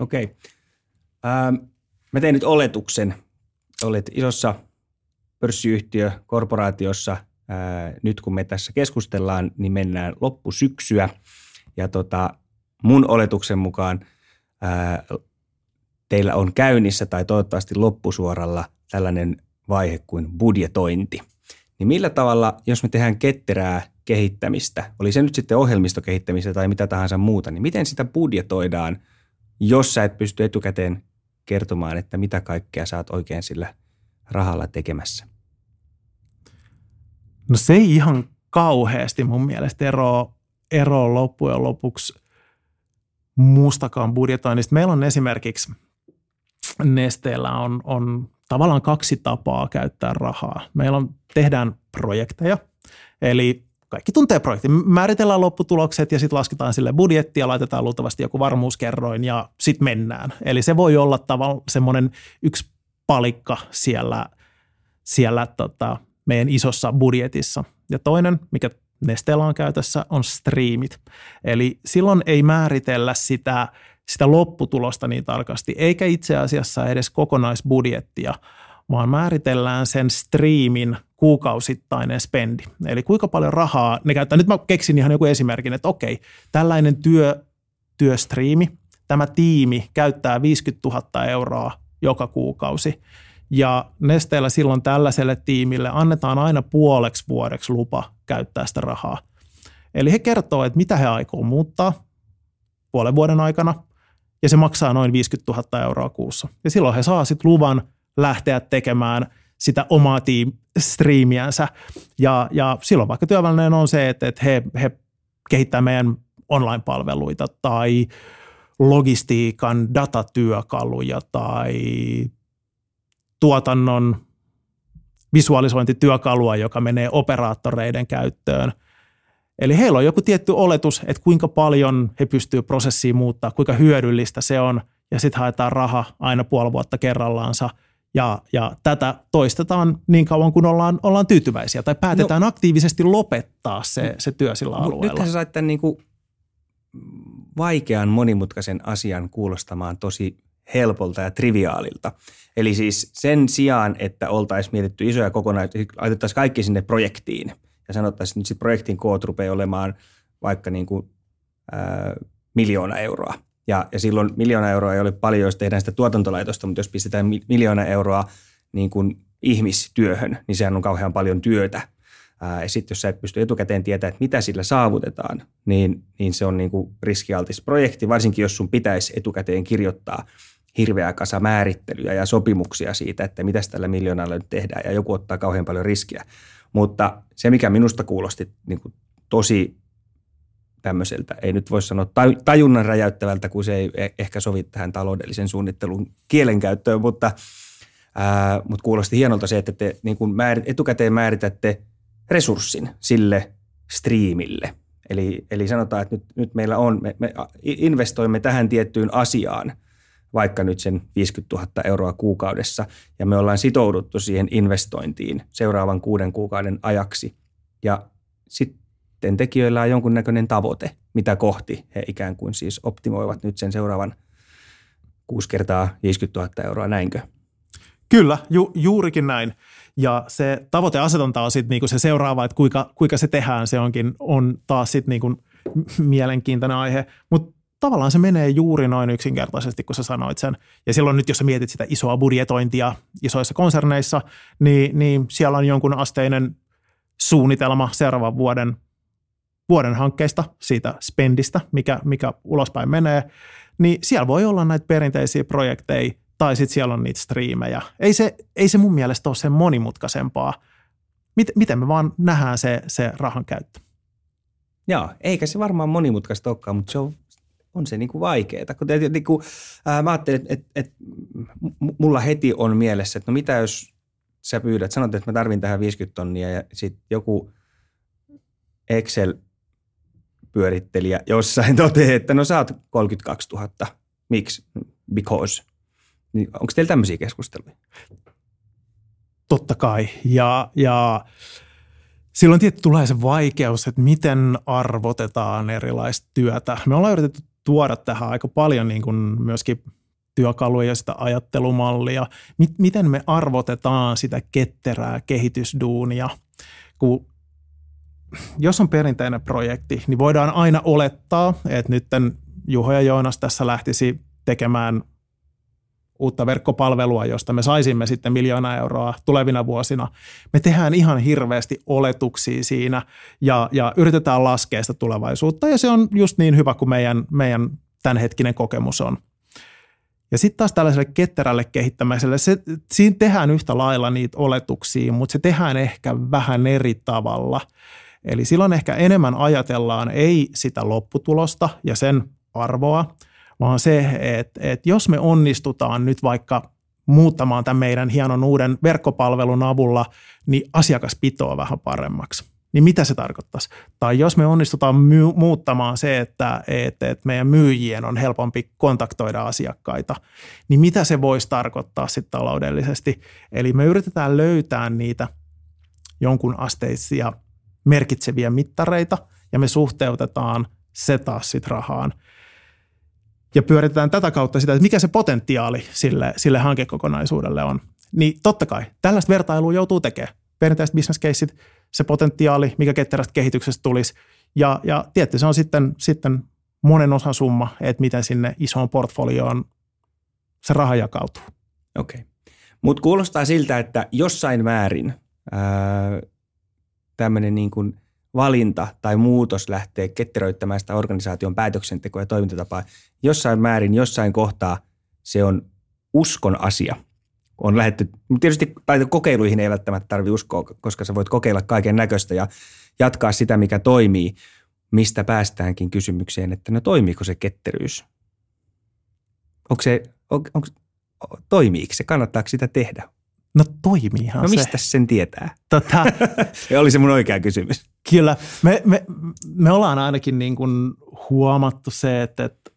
Okei. Okay. Ähm, mä tein nyt oletuksen. Olet isossa pörssiyhtiö, korporaatiossa. Ää, nyt kun me tässä keskustellaan, niin mennään loppusyksyä. Ja tota, mun oletuksen mukaan ää, teillä on käynnissä tai toivottavasti loppusuoralla tällainen vaihe kuin budjetointi. Niin millä tavalla, jos me tehdään ketterää kehittämistä, oli se nyt sitten ohjelmistokehittämistä tai mitä tahansa muuta, niin miten sitä budjetoidaan – jos sä et pysty etukäteen kertomaan, että mitä kaikkea sä oot oikein sillä rahalla tekemässä? No se ei ihan kauheasti mun mielestä eroa, ero loppujen lopuksi muustakaan budjetoinnista. Meillä on esimerkiksi Nesteellä on, on tavallaan kaksi tapaa käyttää rahaa. Meillä on, tehdään projekteja, eli kaikki tuntee projektin. Määritellään lopputulokset ja sitten lasketaan sille budjetti ja laitetaan luultavasti joku varmuuskerroin ja sitten mennään. Eli se voi olla tavallaan semmoinen yksi palikka siellä, siellä tota, meidän isossa budjetissa. Ja toinen, mikä Nesteellä on käytössä, on striimit. Eli silloin ei määritellä sitä, sitä lopputulosta niin tarkasti, eikä itse asiassa edes kokonaisbudjettia, vaan määritellään sen striimin kuukausittainen spendi. Eli kuinka paljon rahaa ne käyttää. Nyt mä keksin ihan joku esimerkin, että okei, tällainen työ, työstriimi, tämä tiimi käyttää 50 000 euroa joka kuukausi. Ja Nesteellä silloin tällaiselle tiimille annetaan aina puoleksi vuodeksi lupa käyttää sitä rahaa. Eli he kertoo, että mitä he aikoo muuttaa puolen vuoden aikana, ja se maksaa noin 50 000 euroa kuussa. Ja silloin he saa sitten luvan lähteä tekemään sitä omaa tiim- striimiänsä. Ja, ja silloin vaikka työvälineen on se, että, että he, he kehittää meidän online-palveluita tai logistiikan datatyökaluja tai tuotannon visualisointityökalua, joka menee operaattoreiden käyttöön. Eli heillä on joku tietty oletus, että kuinka paljon he pystyvät prosessiin muuttaa, kuinka hyödyllistä se on, ja sitten haetaan raha aina puoli vuotta kerrallaansa – ja, ja tätä toistetaan niin kauan, kun ollaan, ollaan tyytyväisiä tai päätetään no, aktiivisesti lopettaa se, se työ sillä alueella. Nyt sä sait tämän niin kuin vaikean monimutkaisen asian kuulostamaan tosi helpolta ja triviaalilta. Eli siis sen sijaan, että oltaisiin mietitty isoja kokonaisuuksia, laitettaisiin kaikki sinne projektiin ja sanottaisiin, että nyt projektin koot rupeaa olemaan vaikka niin kuin, ää, miljoona euroa. Ja, ja silloin miljoona euroa ei ole paljon, jos tehdään sitä tuotantolaitosta, mutta jos pistetään miljoona euroa niin kuin ihmistyöhön, niin sehän on kauhean paljon työtä. Ää, ja sitten jos sä et pysty etukäteen tietämään, että mitä sillä saavutetaan, niin, niin se on niin kuin riskialtis projekti, varsinkin jos sun pitäisi etukäteen kirjoittaa hirveä kasa määrittelyjä ja sopimuksia siitä, että mitä tällä miljoonalla nyt tehdään, ja joku ottaa kauhean paljon riskiä. Mutta se, mikä minusta kuulosti niin kuin tosi tämmöiseltä, ei nyt voi sanoa tajunnan räjäyttävältä, kun se ei e-, ehkä sovi tähän taloudellisen suunnittelun kielenkäyttöön, mutta, ää, mutta kuulosti hienolta se, että te niin kuin määr, etukäteen määritätte resurssin sille striimille. Eli, eli sanotaan, että nyt, nyt meillä on, me, me investoimme tähän tiettyyn asiaan, vaikka nyt sen 50 000 euroa kuukaudessa, ja me ollaan sitouduttu siihen investointiin seuraavan kuuden kuukauden ajaksi. Ja sitten sitten tekijöillä on jonkunnäköinen tavoite, mitä kohti he ikään kuin siis optimoivat nyt sen seuraavan 6 kertaa 50 000 euroa, näinkö? Kyllä, ju, juurikin näin. Ja se tavoiteasetonta on sitten niinku se seuraava, että kuinka, kuinka se tehdään, se onkin on taas sitten niinku mielenkiintoinen aihe. Mutta tavallaan se menee juuri noin yksinkertaisesti, kun sä sanoit sen. Ja silloin nyt, jos sä mietit sitä isoa budjetointia isoissa konserneissa, niin, niin siellä on jonkun asteinen suunnitelma seuraavan vuoden, vuoden hankkeista, siitä spendistä, mikä, mikä ulospäin menee. Niin siellä voi olla näitä perinteisiä projekteja, tai sitten siellä on niitä striimejä. Ei se, ei se mun mielestä ole sen monimutkaisempaa. Miten me vaan nähdään se, se rahan käyttö. Joo, eikä se varmaan monimutkaista olekaan, mutta se on, on se niin kuin vaikeaa. Kun, niin kuin, ää, mä ajattelin, että, että, että mulla heti on mielessä, että no mitä jos sä pyydät, sanot, että mä tarvin tähän 50 tonnia ja sitten joku Excel-pyörittelijä jossain toteaa, että no saat 32 000. Miksi? Because. Niin onko teillä tämmöisiä keskusteluja? Totta kai. Ja, ja silloin tietysti tulee se vaikeus, että miten arvotetaan erilaista työtä. Me ollaan yritetty tuoda tähän aika paljon niin kuin myöskin työkaluja, sitä ajattelumallia, miten me arvotetaan sitä ketterää kehitysduunia. Kun jos on perinteinen projekti, niin voidaan aina olettaa, että nyt Juho ja Joonas tässä lähtisi tekemään uutta verkkopalvelua, josta me saisimme sitten miljoona euroa tulevina vuosina. Me tehdään ihan hirveästi oletuksia siinä ja, ja yritetään laskea sitä tulevaisuutta ja se on just niin hyvä kuin meidän, meidän tämänhetkinen kokemus on. Ja sitten taas tällaiselle ketterälle kehittämiselle, se, siinä tehdään yhtä lailla niitä oletuksia, mutta se tehdään ehkä vähän eri tavalla. Eli silloin ehkä enemmän ajatellaan ei sitä lopputulosta ja sen arvoa, vaan se, että, että jos me onnistutaan nyt vaikka muuttamaan tämän meidän hienon uuden verkkopalvelun avulla, niin asiakaspitoa vähän paremmaksi. Niin mitä se tarkoittaisi? Tai jos me onnistutaan muuttamaan se, että, että, että meidän myyjien on helpompi kontaktoida asiakkaita, niin mitä se voisi tarkoittaa sitten taloudellisesti? Eli me yritetään löytää niitä jonkun asteisia merkitseviä mittareita ja me suhteutetaan se taas sitten rahaan – ja pyöritetään tätä kautta sitä, että mikä se potentiaali sille, sille hankekokonaisuudelle on. Niin totta kai, tällaista vertailua joutuu tekemään. Perinteiset business caseit, se potentiaali, mikä ketterästä kehityksestä tulisi. Ja, ja tietysti se on sitten, sitten monen osan summa, että miten sinne isoon portfolioon se raha jakautuu. Okei. Okay. Mutta kuulostaa siltä, että jossain määrin tämmöinen niin kuin – valinta tai muutos lähtee ketteröittämään sitä organisaation päätöksentekoa ja toimintatapaa. Jossain määrin, jossain kohtaa se on uskon asia. On lähetty, tietysti kokeiluihin ei välttämättä tarvitse uskoa, koska sä voit kokeilla kaiken näköistä ja jatkaa sitä, mikä toimii, mistä päästäänkin kysymykseen, että no toimiiko se ketteryys? Onko se, on, onko, toimiiko se, kannattaako sitä tehdä? No toimiihan no, se. No mistä sen tietää? Tota, ja oli se mun oikea kysymys. Kyllä. Me, me, me ollaan ainakin niin kuin huomattu se, että, että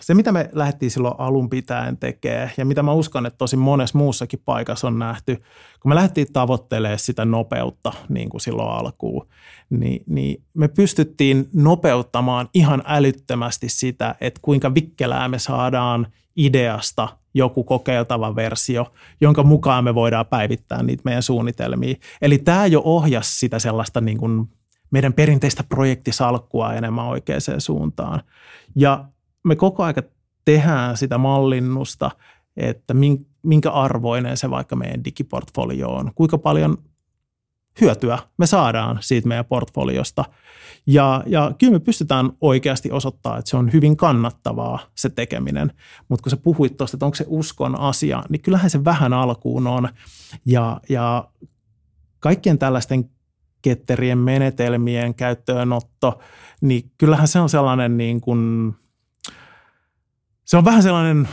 se, mitä me lähdettiin silloin alun pitäen tekemään ja mitä mä uskon, että tosi monessa muussakin paikassa on nähty, kun me lähdettiin tavoittelemaan sitä nopeutta niin kuin silloin alkuun, niin, niin me pystyttiin nopeuttamaan ihan älyttömästi sitä, että kuinka vikkelää me saadaan ideasta joku kokeiltava versio, jonka mukaan me voidaan päivittää niitä meidän suunnitelmia. Eli tämä jo ohjasi sitä sellaista niin kuin meidän perinteistä projektisalkkua enemmän oikeaan suuntaan. Ja me koko aika tehdään sitä mallinnusta, että minkä arvoinen se vaikka meidän digiportfolio on, kuinka paljon hyötyä me saadaan siitä meidän portfoliosta. Ja, ja kyllä me pystytään oikeasti osoittamaan, että se on hyvin kannattavaa se tekeminen. Mutta kun sä puhuit tuosta, että onko se uskon asia, niin kyllähän se vähän alkuun on. Ja, ja kaikkien tällaisten ketterien menetelmien käyttöönotto, niin kyllähän se on sellainen niin kuin, se on vähän sellainen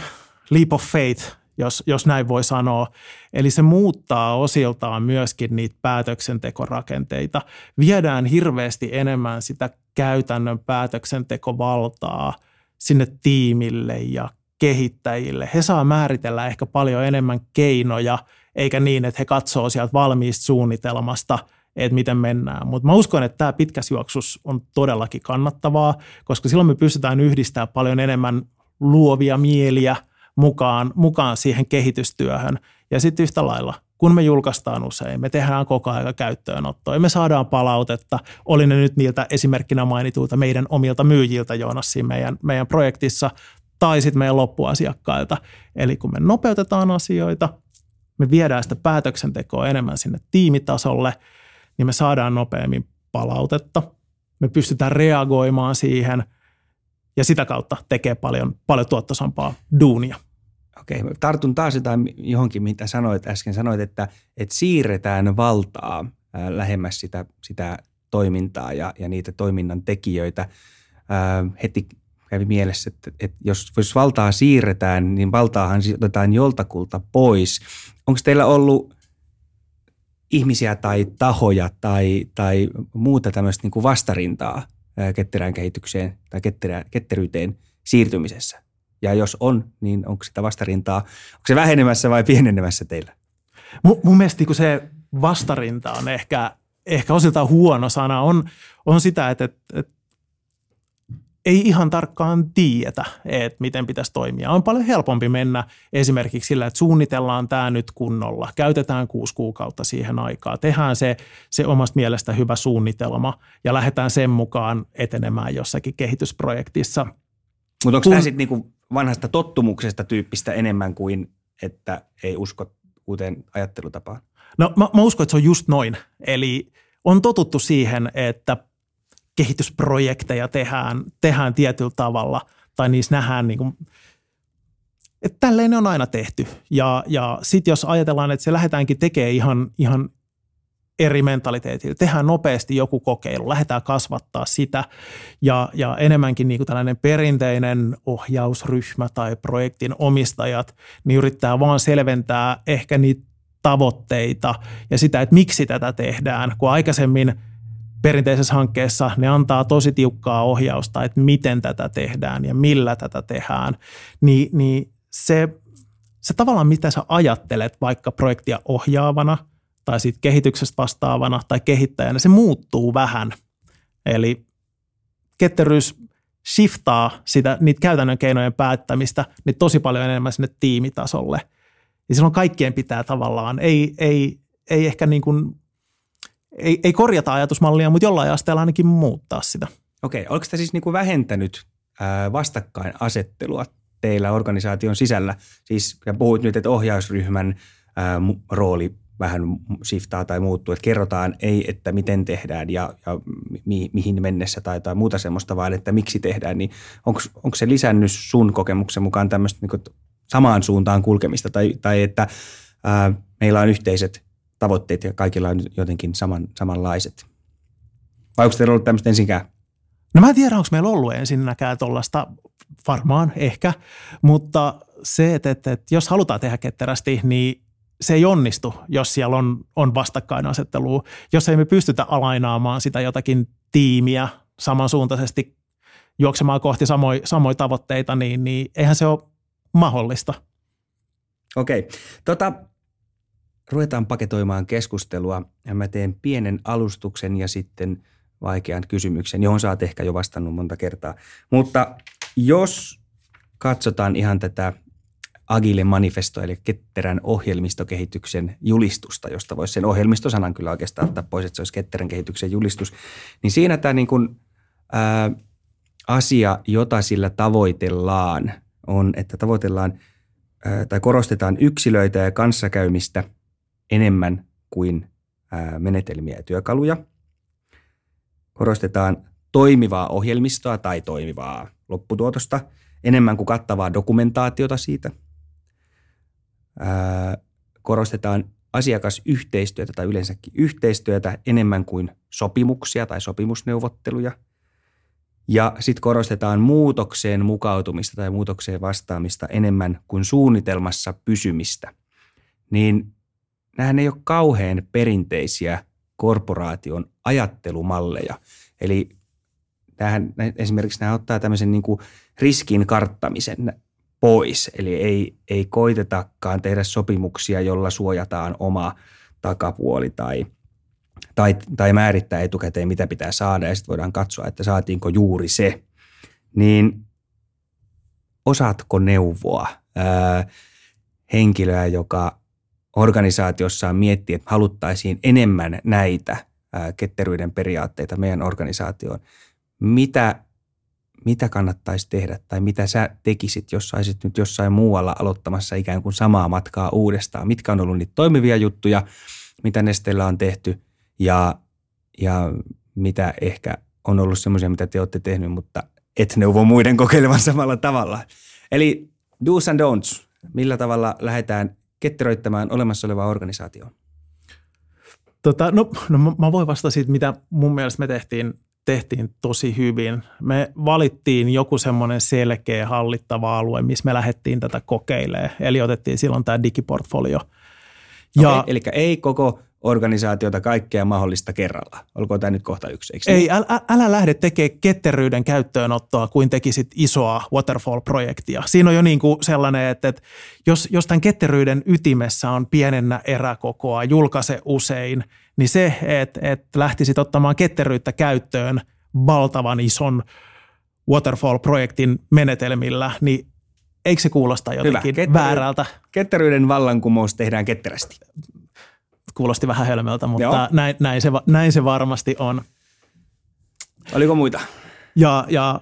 leap of faith, jos, jos näin voi sanoa. Eli se muuttaa osiltaan myöskin niitä päätöksentekorakenteita. Viedään hirveästi enemmän sitä käytännön päätöksentekovaltaa sinne tiimille ja kehittäjille. He saa määritellä ehkä paljon enemmän keinoja, eikä niin, että he katsoo sieltä valmiista suunnitelmasta, että miten mennään. Mutta mä uskon, että tämä pitkä juoksus on todellakin kannattavaa, koska silloin me pystytään yhdistämään paljon enemmän luovia mieliä – mukaan, mukaan siihen kehitystyöhön. Ja sitten yhtä lailla kun me julkaistaan usein, me tehdään koko ajan käyttöönottoa ja me saadaan palautetta, oli ne nyt niiltä esimerkkinä mainituilta meidän omilta myyjiltä Joonas siinä meidän, meidän projektissa tai sitten meidän loppuasiakkailta. Eli kun me nopeutetaan asioita, me viedään sitä päätöksentekoa enemmän sinne tiimitasolle, niin me saadaan nopeammin palautetta. Me pystytään reagoimaan siihen ja sitä kautta tekee paljon, paljon tuottosampaa duunia. Okei, tartun taas jotain johonkin, mitä sanoit äsken. Sanoit, että, että siirretään valtaa lähemmäs sitä, sitä toimintaa ja, ja niitä toiminnan tekijöitä. heti kävi mielessä, että, että jos, jos valtaa siirretään, niin valtaahan otetaan joltakulta pois. Onko teillä ollut ihmisiä tai tahoja tai, tai muuta tämmöistä niin kuin vastarintaa ketterään kehitykseen tai ketterään, ketteryyteen siirtymisessä? Ja jos on, niin onko sitä vastarintaa, onko se vähenemässä vai pienenemässä teillä? Mun, mun mielestä kun se vastarinta on ehkä, ehkä osiltaan huono sana, on, on sitä, että, että, että ei ihan tarkkaan tiedetä, että miten pitäisi toimia. On paljon helpompi mennä esimerkiksi sillä, että suunnitellaan tämä nyt kunnolla, käytetään kuusi kuukautta siihen aikaa, tehdään se, se omasta mielestä hyvä suunnitelma ja lähdetään sen mukaan etenemään jossakin kehitysprojektissa. Mutta onko Kun... tämä sitten niinku vanhasta tottumuksesta tyyppistä enemmän kuin, että ei usko uuteen ajattelutapaan? No mä, mä uskon, että se on just noin. Eli on totuttu siihen, että kehitysprojekteja tehdään, tehdään tietyllä tavalla tai niissä nähdään niin kuin, että tälleen ne on aina tehty. Ja, ja sitten jos ajatellaan, että se lähdetäänkin tekemään ihan, ihan eri mentaliteetillä. Tehdään nopeasti joku kokeilu, lähdetään kasvattaa sitä ja, ja enemmänkin niin kuin tällainen perinteinen ohjausryhmä tai projektin omistajat, niin yrittää vaan selventää ehkä niitä tavoitteita ja sitä, että miksi tätä tehdään, kun aikaisemmin perinteisessä hankkeessa ne antaa tosi tiukkaa ohjausta, että miten tätä tehdään ja millä tätä tehdään, niin, niin se, se tavallaan mitä sä ajattelet vaikka projektia ohjaavana – tai siitä kehityksestä vastaavana tai kehittäjänä, se muuttuu vähän. Eli ketteryys shiftaa sitä, niitä käytännön keinojen päättämistä niin tosi paljon enemmän sinne tiimitasolle. Ja silloin kaikkien pitää tavallaan, ei, ei, ei ehkä niin kuin, ei, ei korjata ajatusmallia, mutta jollain asteella ainakin muuttaa sitä. Okei, oliko tämä siis niin kuin vähentänyt vastakkainasettelua teillä organisaation sisällä? Siis ja puhuit nyt, että ohjausryhmän rooli vähän shiftaa tai muuttuu, että kerrotaan ei, että miten tehdään ja, ja mi, mihin mennessä tai, tai muuta semmoista, vaan että miksi tehdään, niin onko se lisännyt sun kokemuksen mukaan tämmöistä niin samaan suuntaan kulkemista tai, tai että ää, meillä on yhteiset tavoitteet ja kaikilla on jotenkin saman, samanlaiset? Vai onko teillä ollut tämmöistä ensinkään? No mä en tiedä, onko meillä ollut ensinnäkään tuollaista, varmaan ehkä, mutta se, että, että, että jos halutaan tehdä ketterästi, niin se ei onnistu, jos siellä on, on vastakkainasettelua. Jos ei me pystytä alainaamaan sitä jotakin tiimiä samansuuntaisesti juoksemaan kohti samoja samoi tavoitteita, niin, niin eihän se ole mahdollista. Okei. Tota, ruvetaan paketoimaan keskustelua ja mä teen pienen alustuksen ja sitten vaikean kysymyksen, johon sä oot ehkä jo vastannut monta kertaa. Mutta jos katsotaan ihan tätä Agile Manifesto, eli ketterän ohjelmistokehityksen julistusta, josta voisi sen ohjelmistosanan kyllä oikeastaan ottaa pois, että se olisi ketterän kehityksen julistus. Niin siinä tämä niin kuin, ää, asia, jota sillä tavoitellaan, on, että tavoitellaan ää, tai korostetaan yksilöitä ja kanssakäymistä enemmän kuin menetelmiä ja työkaluja. Korostetaan toimivaa ohjelmistoa tai toimivaa lopputuotosta enemmän kuin kattavaa dokumentaatiota siitä – korostetaan asiakasyhteistyötä tai yleensäkin yhteistyötä enemmän kuin sopimuksia tai sopimusneuvotteluja. Ja sitten korostetaan muutokseen mukautumista tai muutokseen vastaamista enemmän kuin suunnitelmassa pysymistä. Niin nämähän ei ole kauhean perinteisiä korporaation ajattelumalleja. Eli tämähän, esimerkiksi nämä ottaa tämmöisen niin kuin riskin karttamisen pois. Eli ei, ei koitetakaan tehdä sopimuksia, jolla suojataan oma takapuoli tai, tai, tai määrittää etukäteen, mitä pitää saada ja sitten voidaan katsoa, että saatiinko juuri se. Niin osaatko neuvoa ää, henkilöä, joka organisaatiossaan miettii, että haluttaisiin enemmän näitä ketteryyden periaatteita meidän organisaatioon. Mitä, mitä kannattaisi tehdä tai mitä sä tekisit, jos saisit nyt jossain muualla aloittamassa ikään kuin samaa matkaa uudestaan? Mitkä on ollut niitä toimivia juttuja, mitä Nesteellä on tehty ja, ja mitä ehkä on ollut semmoisia, mitä te olette tehnyt, mutta et neuvo muiden kokeilemaan samalla tavalla. Eli do's and don'ts. Millä tavalla lähdetään ketteröittämään olemassa olevaa organisaatioon? Tota, no, no mä voin vastata siitä, mitä mun mielestä me tehtiin, tehtiin tosi hyvin. Me valittiin joku semmoinen selkeä hallittava alue, missä me lähdettiin tätä kokeilemaan. Eli otettiin silloin tämä digiportfolio. Ja, okay, eli ei koko organisaatiota kaikkea mahdollista kerralla. Olkoon tämä nyt kohta yksi, eikö Ei, niin? älä, älä lähde tekemään ketteryyden käyttöönottoa kuin tekisit isoa waterfall-projektia. Siinä on jo niin kuin sellainen, että, että jos, jos tämän ketteryyden ytimessä on pienennä eräkokoa, julkaise usein, niin se, että, että lähtisit ottamaan ketteryyttä käyttöön valtavan ison waterfall-projektin menetelmillä, niin eikö se kuulosta jotenkin Hyvä. väärältä? Ketteryyden vallankumous tehdään ketterästi kuulosti vähän hölmöltä, mutta näin, näin, se, näin se varmasti on. Oliko muita? Ja, ja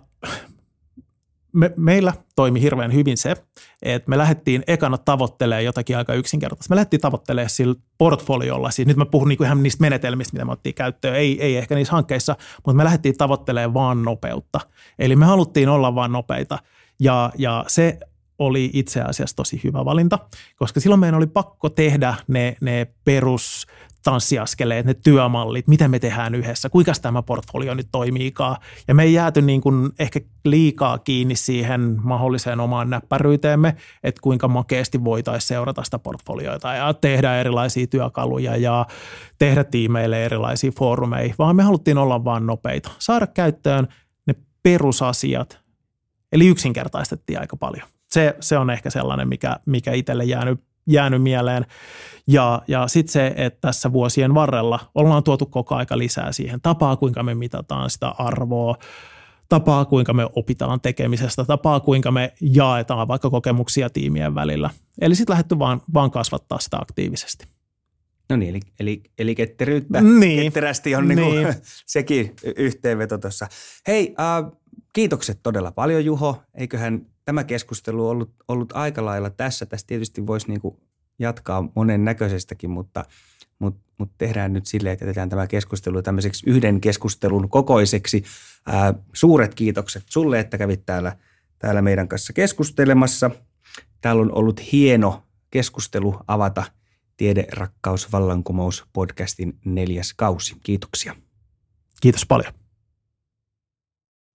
me, meillä toimi hirveän hyvin se, että me lähdettiin ekana tavoittelemaan jotakin aika yksinkertaista. Me lähdettiin tavoittelemaan sillä portfoliolla, siis nyt mä puhun niinku ihan niistä menetelmistä, mitä me otettiin käyttöön, ei, ei ehkä niissä hankkeissa, mutta me lähdettiin tavoittelemaan vaan nopeutta. Eli me haluttiin olla vaan nopeita ja, ja se oli itse asiassa tosi hyvä valinta, koska silloin meidän oli pakko tehdä ne, ne perus tanssiaskeleet, ne työmallit, miten me tehdään yhdessä, kuinka tämä portfolio nyt toimiikaan. Ja me ei jääty niin kuin ehkä liikaa kiinni siihen mahdolliseen omaan näppäryyteemme, että kuinka makeasti voitaisiin seurata sitä portfolioita ja tehdä erilaisia työkaluja ja tehdä tiimeille erilaisia foorumeja, vaan me haluttiin olla vaan nopeita, saada käyttöön ne perusasiat, eli yksinkertaistettiin aika paljon se, se on ehkä sellainen, mikä, mikä itselle jäänyt, jäänyt mieleen. Ja, ja sitten se, että tässä vuosien varrella ollaan tuotu koko aika lisää siihen tapaa, kuinka me mitataan sitä arvoa, tapaa, kuinka me opitaan tekemisestä, tapaa, kuinka me jaetaan vaikka kokemuksia tiimien välillä. Eli sitten lähdetty vaan, vaan kasvattaa sitä aktiivisesti. No niin, eli, eli, eli ketteryyttä, niin. ketterästi on niinku niin. sekin yhteenveto tuossa. Hei, äh, kiitokset todella paljon Juho. Eiköhän tämä keskustelu ollut, ollut aika lailla tässä. Tässä tietysti voisi niin kuin jatkaa monen näköisestäkin, mutta, mutta, mutta tehdään nyt silleen, että jätetään tämä keskustelu tämmöiseksi yhden keskustelun kokoiseksi. Ää, suuret kiitokset sulle, että kävit täällä, täällä meidän kanssa keskustelemassa. Täällä on ollut hieno keskustelu avata Tiede, rakkaus, vallankumous podcastin neljäs kausi. Kiitoksia. Kiitos paljon.